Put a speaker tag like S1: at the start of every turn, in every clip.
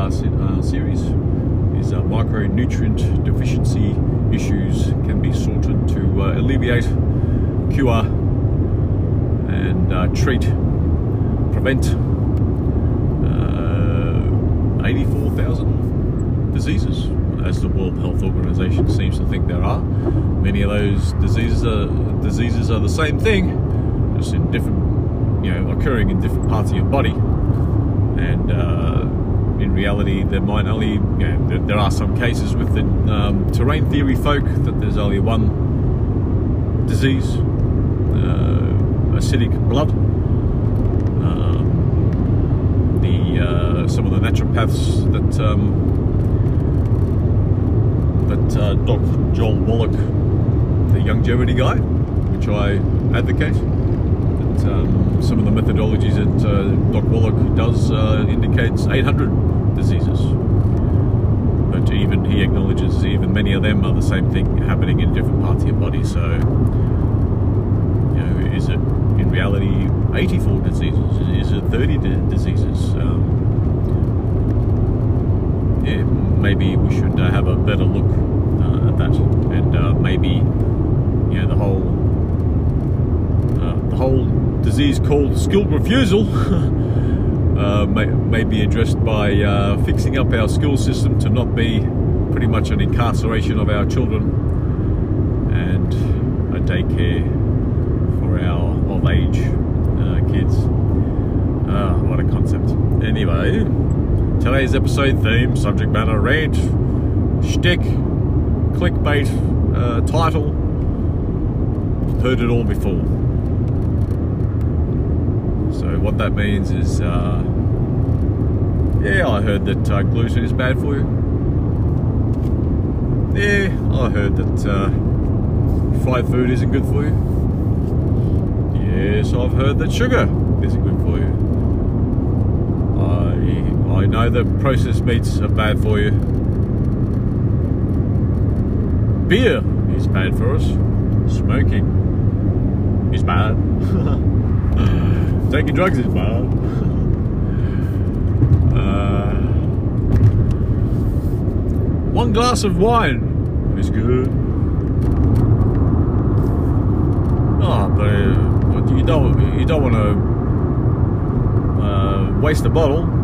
S1: podcast uh, series is uh, micronutrient deficiency issues can be sorted to uh, alleviate, cure, and uh, treat, prevent uh, 84,000 diseases as the World Health Organization seems to think there are. Many of those diseases are diseases are the same thing, just in different, you know, occurring in different parts of your body. And uh, in reality, there might only, you know, there, there are some cases with the um, terrain theory folk that there's only one disease, uh, acidic blood. Um, the uh, some of the naturopaths that um, that uh, Dr. Joel Wallach, the longevity guy, which I advocate. That um, some of the methodologies that uh, does uh, indicates 800 diseases. But even he acknowledges even many of them are the same thing happening in different parts of your body. So, you know, is it in reality 84 diseases? Is it 30 diseases? Um, yeah, maybe we should uh, have a better look uh, at that, and uh, maybe you know the whole uh, the whole disease called school refusal uh, may, may be addressed by uh, fixing up our school system to not be pretty much an incarceration of our children and a daycare for our of age kids. Ah, what a concept. Anyway. Today's episode theme, subject matter, rant, shtick, clickbait, uh, title. Heard it all before. So what that means is, uh, yeah, I heard that uh, gluten is bad for you. Yeah, I heard that uh, fried food isn't good for you. Yes, I've heard that sugar isn't good for you. I know that processed meats are bad for you. Beer is bad for us. Smoking is bad. Taking drugs is bad. uh, one glass of wine is good. Oh, but uh, you don't you don't want to uh, waste a bottle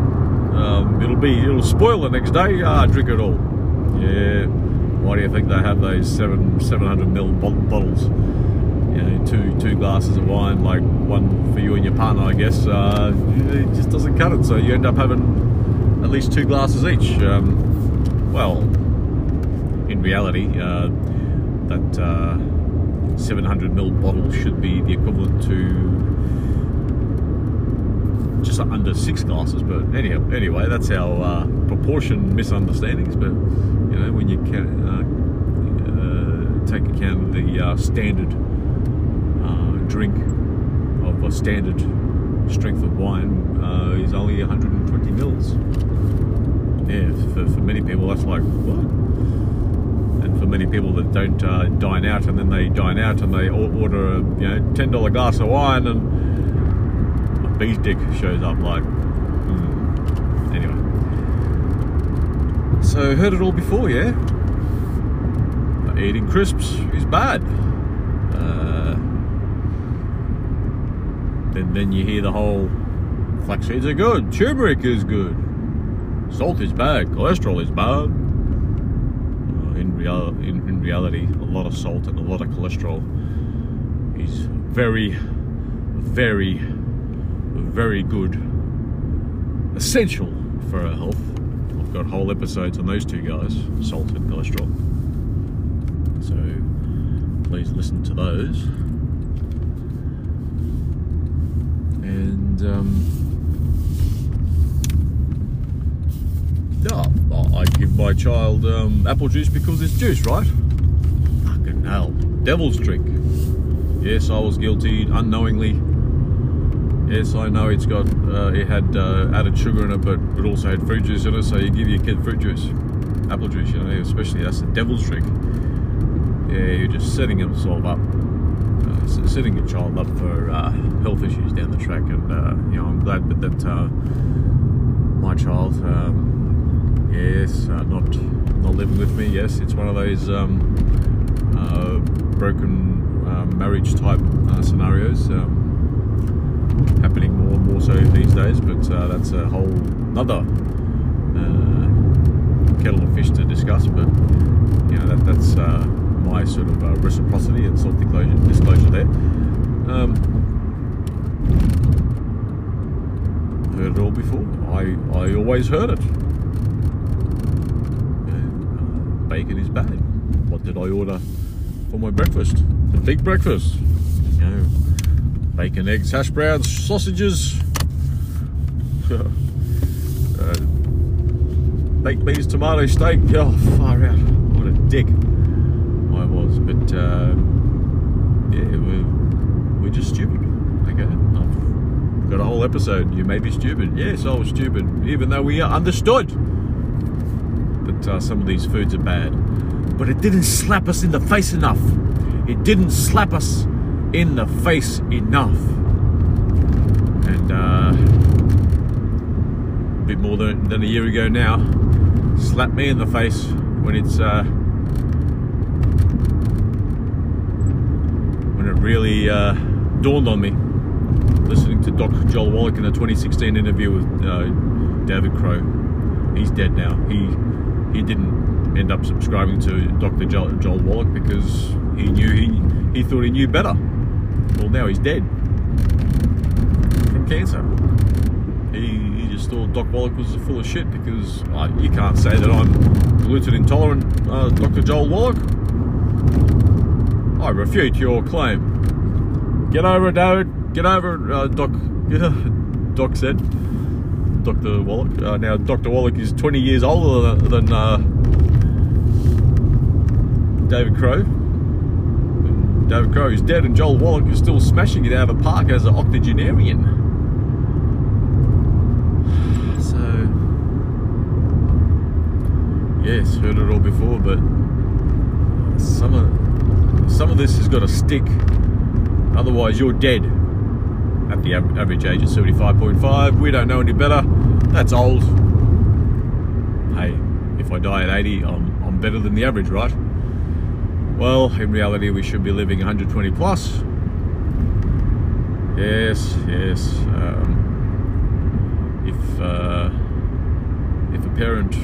S1: um, it'll be it'll spoil the next day. Ah, drink it all. Yeah. Why do you think they have those seven seven hundred ml bottles? You know, two two glasses of wine, like one for you and your partner, I guess. Uh, it just doesn't cut it. So you end up having at least two glasses each. Um, well, in reality, uh, that uh, 700 ml bottle should be the equivalent to just under six glasses. But anyhow, anyway, that's our uh, proportion misunderstandings. But you know, when you can uh, uh, take account of the standard drink a standard strength of wine uh, is only 120 mils. Yeah, for, for many people, that's like what? And for many people that don't dine out, and then they dine out and they order a you know ten dollar glass of wine and a bee's dick shows up like mm. anyway so heard it all before yeah eating crisps is bad uh, then then you hear the whole flax seeds are good turmeric is good salt is bad cholesterol is bad uh, in, real, in, in reality a lot of salt and a lot of cholesterol is very very very good, essential for our health. I've got whole episodes on those two guys, salt and cholesterol. So please listen to those. And um, yeah, I give my child um, apple juice because it's juice, right? Fucking hell, devil's drink. Yes, I was guilty unknowingly Yes, I know it's got uh, it had uh, added sugar in it, but it also had fruit juice in it. So you give your kid fruit juice, apple juice, you know, especially that's the devil's drink. Yeah, you're just setting himself up, uh, setting a child up for health issues down the track, and uh, you know I'm glad that, uh, my child, um, yes, uh, not not living with me. Yes, it's one of those um, uh, broken uh, marriage type scenarios um, happening more and more so these days. But that's a whole another kettle of fish to discuss. But you know that that's my sort of uh, reciprocity and sort self disclosure there. Um, heard it all before. I, I always heard it. uh, bacon is bad. What did I order for my breakfast? The big breakfast. You know, bacon, eggs, hash browns, sausages. uh, baked beans, tomato steak. Oh, far out. What a dick I was. But uh, yeah, we're, we're just stupid. Got a whole episode. You may be stupid. Yes, I was stupid, even though we understood that uh, some of these foods are bad. But it didn't slap us in the face enough. It didn't slap us in the face enough. And uh, a bit more than, than a year ago now, slapped me in the face when it's uh, really uh, dawned on me listening to Dr. Joel Wallach in a 2016 interview with uh, David Crow. He's dead now. He he didn't end up subscribing to Dr. Joel, Joel Wallach because he knew he he thought he knew better. Well, now he's dead from cancer. He, he just thought Doc Wallach was full of shit because uh, you can't say that I'm gluten intolerant, uh, Dr. Joel Wallach. I refute your claim. Get over it, David. Get over it, uh, Doc. Doc said. Dr. Wallach. Uh, now, Dr. Wallach is 20 years older than, uh, David Crow. David Crow is dead, and Joel Wallach is still smashing it out of the park as an octogenarian. So, yes, heard it all before, but some of some of this has got to stick Otherwise, you're dead at the average age of 75.5. We don't know any better. That's old. Hey, if I die at 80, I'm, I'm better than the average, right? Well, in reality, we should be living 120 plus. Yes, yes. Um, if uh, if a parent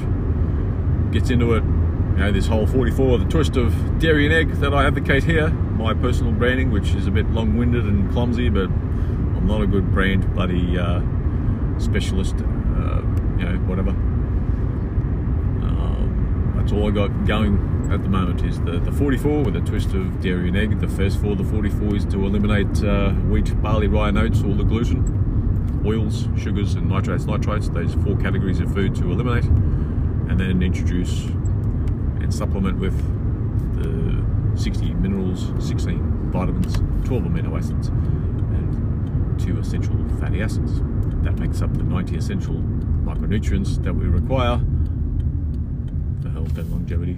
S1: gets into it, you know, this whole 44, the twist of dairy and egg that I advocate here, my personal branding, which is a bit long-winded and clumsy, but I'm not a good brand bloody uh, specialist, uh, you know, whatever. Um, that's all I got going at the moment is the, the 44 with a twist of dairy and egg. The first four, the 44 is to eliminate uh, wheat, barley, rye and oats, all the gluten, oils, sugars and nitrates, nitrites, those four categories of food to eliminate, and then introduce and supplement with the 60 minerals, 16 vitamins, 12 amino acids, and two essential fatty acids. That makes up the 90 essential micronutrients that we require for health and longevity.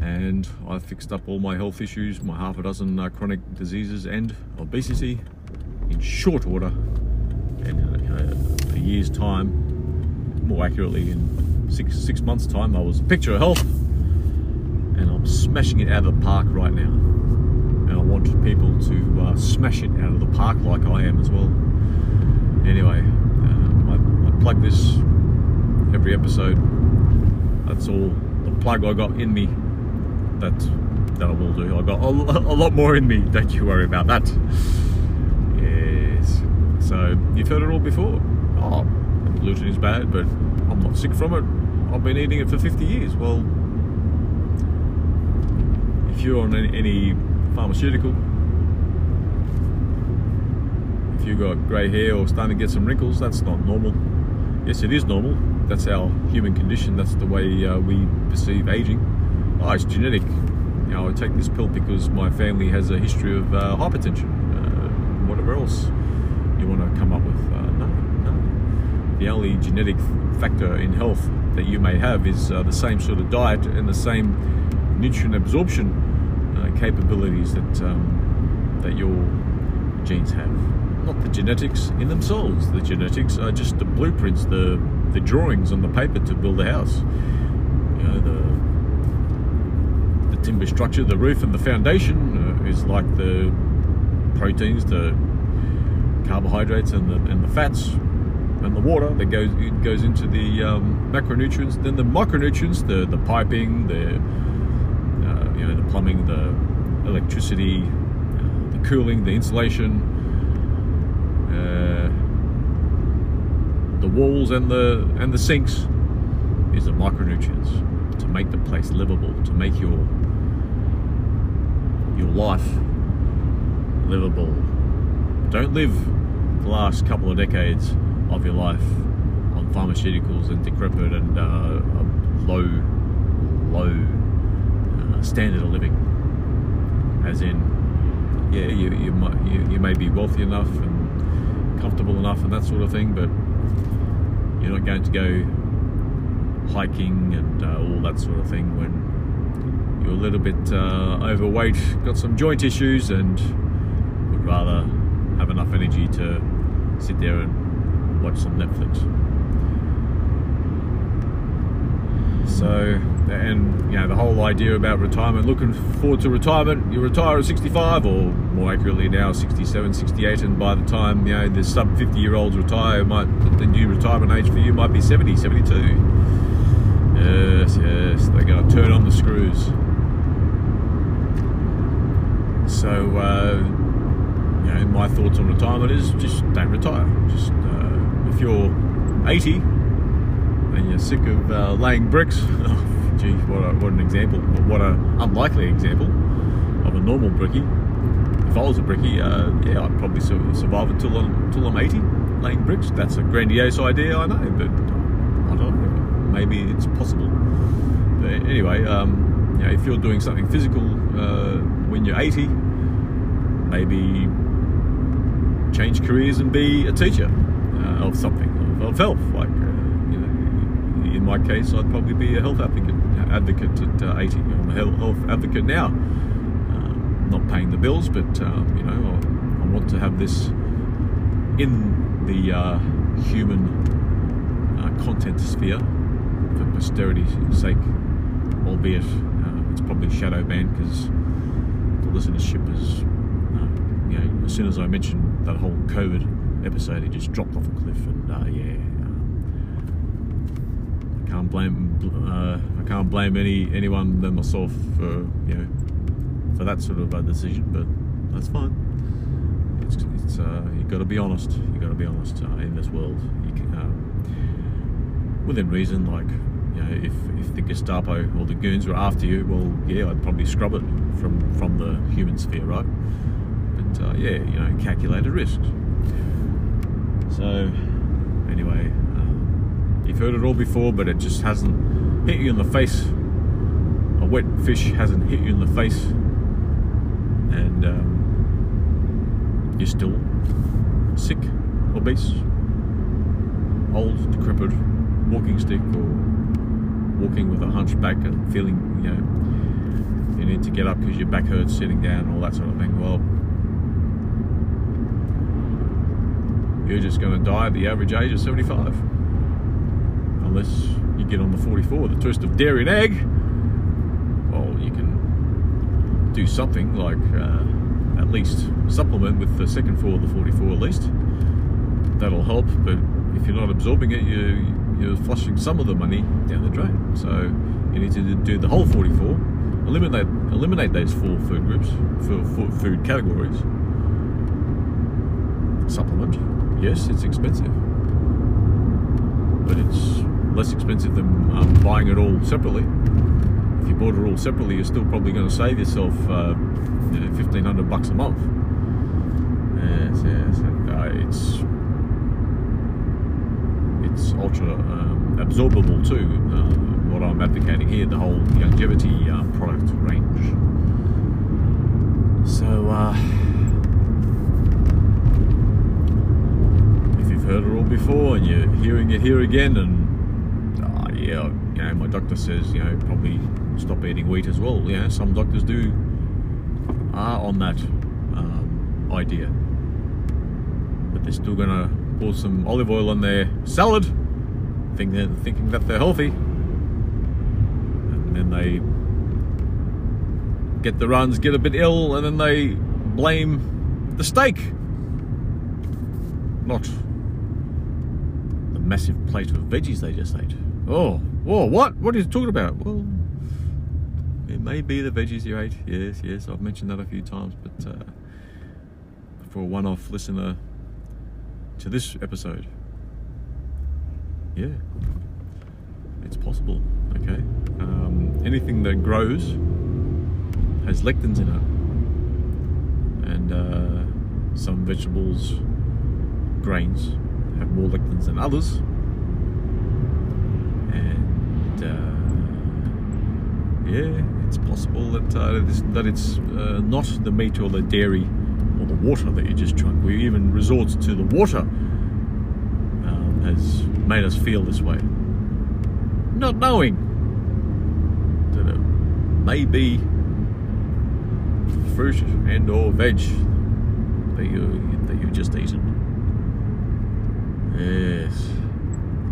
S1: And I've fixed up all my health issues, my half a dozen uh, chronic diseases and obesity in short order. And uh, a year's time, more accurately in six six months' time, I was a picture of health and I'm smashing it out of the park right now. And I want people to uh, smash it out of the park like I am as well. Anyway, um, I, I plug this every episode. That's all the plug I got in me. That that I will do. I got a, a lot more in me. Don't you worry about that. Yes. So you've heard it all before. Oh, gluten is bad, but I'm not sick from it. I've been eating it for 50 years. Well, you're on any, pharmaceutical, if you've got grey hair or starting to get some wrinkles, that's not normal. Yes, it is normal. That's our human condition. That's the way uh, we perceive aging. Oh, it's genetic. I take this pill because my family has a history of uh, hypertension. Uh, whatever else you want to come up with. Uh, no, no. The only genetic factor in health that you may have is uh, the same sort of diet and the same nutrient absorption uh, capabilities that um, that your genes have. Not the genetics in themselves. The genetics are just the blueprints, the the drawings on the paper to build a house. You know, the the timber structure, the roof, and the foundation uh, is like the proteins, the carbohydrates, and the and the fats, and the water that goes goes into the um, macronutrients. Then the micronutrients, the the piping, the you know the plumbing, the electricity, uh, the cooling, the insulation, uh, the walls, and the and the sinks is the micronutrients to make the place livable, to make your your life livable. Don't live the last couple of decades of your life on pharmaceuticals and decrepit and uh, low, low standard of living. As in, yeah, you you, might, you you may be wealthy enough and comfortable enough and that sort of thing, but you're not going to go hiking and uh, all that sort of thing when you're a little bit uh, overweight, got some joint issues, and would rather have enough energy to sit there and watch some Netflix. So, and you know, the whole idea about retirement, looking forward to retirement, you retire at 65, or more accurately now, 67, 68, and by the time you know the sub 50 year olds retire, might the new retirement age for you might be 70, 72. Yes, yes, they're going to turn on the screws. So, uh, you know, my thoughts on retirement is just don't retire. Just uh, if you're 80 and you're sick of uh, laying bricks, gee, what, a, what an example! What an unlikely example of a normal brickie. If I was a brickie, uh, yeah, I'd probably survive until I'm, until I'm 80 laying bricks. That's a grandiose idea, I know, but I don't know. Maybe it's possible. But anyway, um, you know, if you're doing something physical uh, when you're 80, maybe change careers and be a teacher uh, of something of, health. Like uh, in my case, I'd probably be a health advocate. Advocate at uh, 80. I'm a health advocate now. Um, not paying the bills, but um, you know, I, I, want to have this in the uh, human uh, content sphere for posterity's sake, albeit uh, it's probably shadow banned because the listenership is, uh, you know, as soon as I mentioned that whole COVID episode, it just dropped off a cliff, and uh, yeah, um, can't blame uh, I can't blame any anyone than myself for you know for that sort of a decision, but that's fine. It's, it's uh, you got to be honest. You got to be honest uh, in this world. Can, um, within reason, like you know, if if the Gestapo or the goons were after you, well, yeah, I'd probably scrub it from from the human sphere, right? But uh, yeah, you know, calculated risks. So anyway, you've heard it all before, but it just hasn't hit you in the face. A wet fish hasn't hit you in the face, and um, you're still sick, obese, old, decrepit, walking stick, or walking with a hunchback and feeling, you know, you need to get up because your back hurts sitting down, all that sort of thing. Well, you're just going to die at the average age of 75. Unless you get on the 44, the twist of dairy and egg. Well, you can do something like uh, at least supplement with the second four of the 44 at least. That'll help, but if you're not absorbing it, you, you're flushing some of the money down the drain. So you need to do the whole 44, eliminate eliminate those four food groups, four food categories. Supplement, yes, it's expensive, but it's less expensive than um, buying it all separately. If you bought it all separately, you're still probably going to save yourself uh, you know, 1500 bucks a month. Yes, yes, and uh, it's it's ultra um, absorbable too. Uh, what I'm advocating here, the whole longevity uh, product range. So, uh, if you've heard it all before and you're hearing it here again, and yeah, you know, my doctor says, you know, probably stop eating wheat as well. You know, some doctors do are on that. Um, idea. But they're still gonna pour some olive oil on their salad, thinking, thinking that they're healthy. And then they get the runs, get a bit ill, and then they blame the steak. Not the massive plate of veggies they just ate. Oh, oh, what? What are you talking about? Well, it may be the veggies you ate. Yes, yes, I've mentioned that a few times, but uh, for a one off listener to this episode, yeah, it's possible, okay? Um, anything that grows has lectins in it, and uh, some vegetables, grains, have more lectins than others. And uh, yeah, it's possible that uh, this, that it's uh, not the meat or the dairy or the water that you just drank. We even resort to the water um, has made us feel this way, not knowing that it may be fruit and or veg that you that you've just eaten. Yes.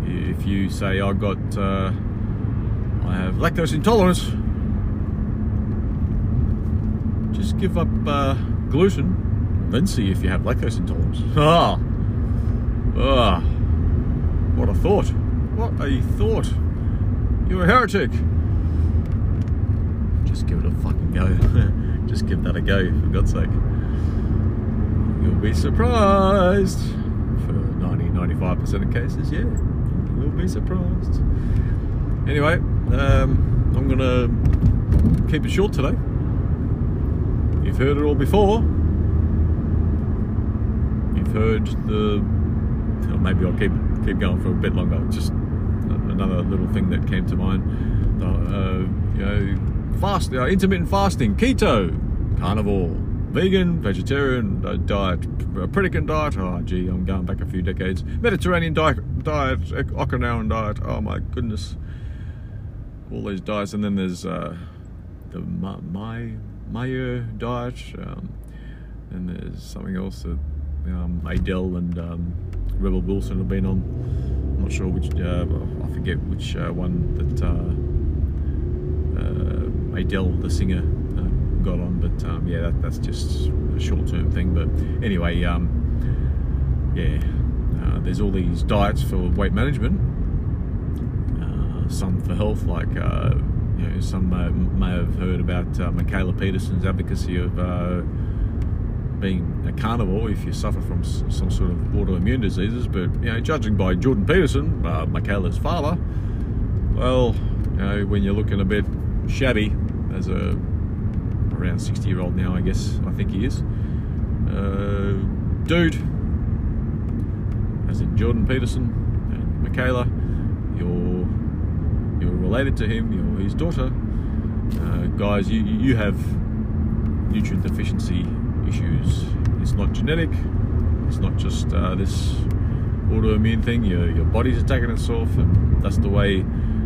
S1: If you say I got uh, I have lactose intolerance, just give up uh, gluten, then see if you have lactose intolerance. Ah, ah, what a thought! What a thought! You're a heretic. Just give it a fucking go. just give that a go, for God's sake. You'll be surprised. For 90 95% of cases, yeah. You'll be surprised. Anyway, um, I'm gonna keep it short today. You've heard it all before. You've heard the. Maybe I'll keep keep going for a bit longer. Just another little thing that came to mind. Uh, you know, fast, uh, intermittent fasting, keto, carnivore, vegan, vegetarian uh, diet, Pritikin diet. Oh, gee, I'm going back a few decades. Mediterranean diet, diet, Okinawan diet. Oh my goodness, all these diets, and then there's uh, the my Maya diet, um, and there's something else that um, Adele and um, Rebel Wilson have been on. I'm not sure which, uh, I forget which uh, one that uh, Adele, the singer, uh, got on, but um, yeah, that, that's just a short-term thing. But anyway, um, yeah, uh, there's all these diets for weight management. Uh, some for health, like you know, some may, may have heard about uh, Mikhaila Peterson's advocacy of uh, being a carnivore if you suffer from some sort of autoimmune diseases. But you know, judging by Jordan Peterson, uh, Mikhaila's father, well, you know, when you're looking a bit shabby as a around 60 year old now, I guess I think he is, uh, dude, as in Jordan Peterson and Mikhaila, you're you're related to him, you're his daughter, uh, guys, you, you have nutrient deficiency issues. It's not genetic, it's not just uh, this autoimmune thing, your, your body's attacking itself, and that's the way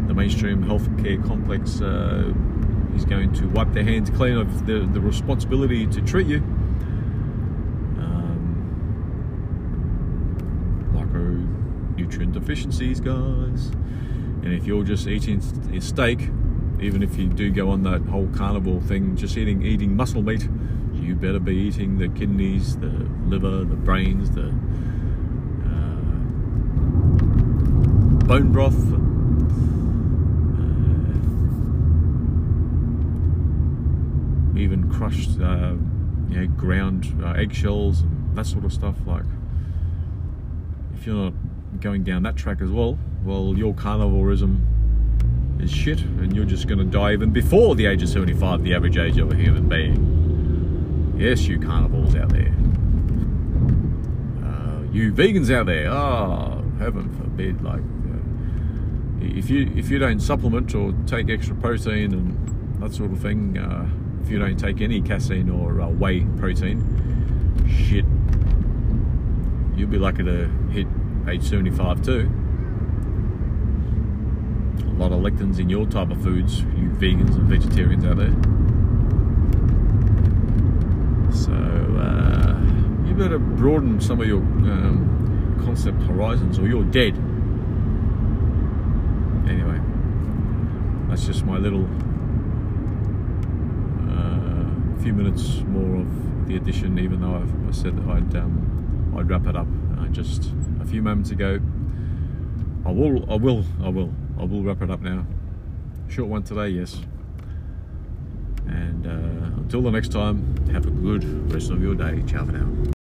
S1: the mainstream healthcare complex uh, is going to wipe their hands clean of the, the responsibility to treat you. Um, micronutrient deficiencies, guys. And if you're just eating a steak, even if you do go on that whole carnivore thing, just eating eating muscle meat, you better be eating the kidneys, the liver, the brains, the uh, bone broth. Uh, even crushed, uh, you know, ground uh, eggshells and that sort of stuff. Like, if you're not going down that track as well, well, your carnivorism is shit and you're just going to die even before the age of 75, the average age of a human being. Yes, you carnivores out there. Uh, you vegans out there, oh, heaven forbid, like, uh, if you if you don't supplement or take extra protein and that sort of thing, uh, if you don't take any casein or uh, whey protein, shit, you'll be lucky to hit age 75 too a lot of lectins in your type of foods, you vegans and vegetarians out there. So, uh, you better broaden some of your um, concept horizons, or you're dead. Anyway, that's just my little uh, few minutes more of the edition. Even though I've, I said that I'd um, I'd wrap it up uh, just a few moments ago. I will, I will, I will, I will wrap it up now. Short one today, yes. And uh, until the next time, have a good rest of your day. Ciao for now.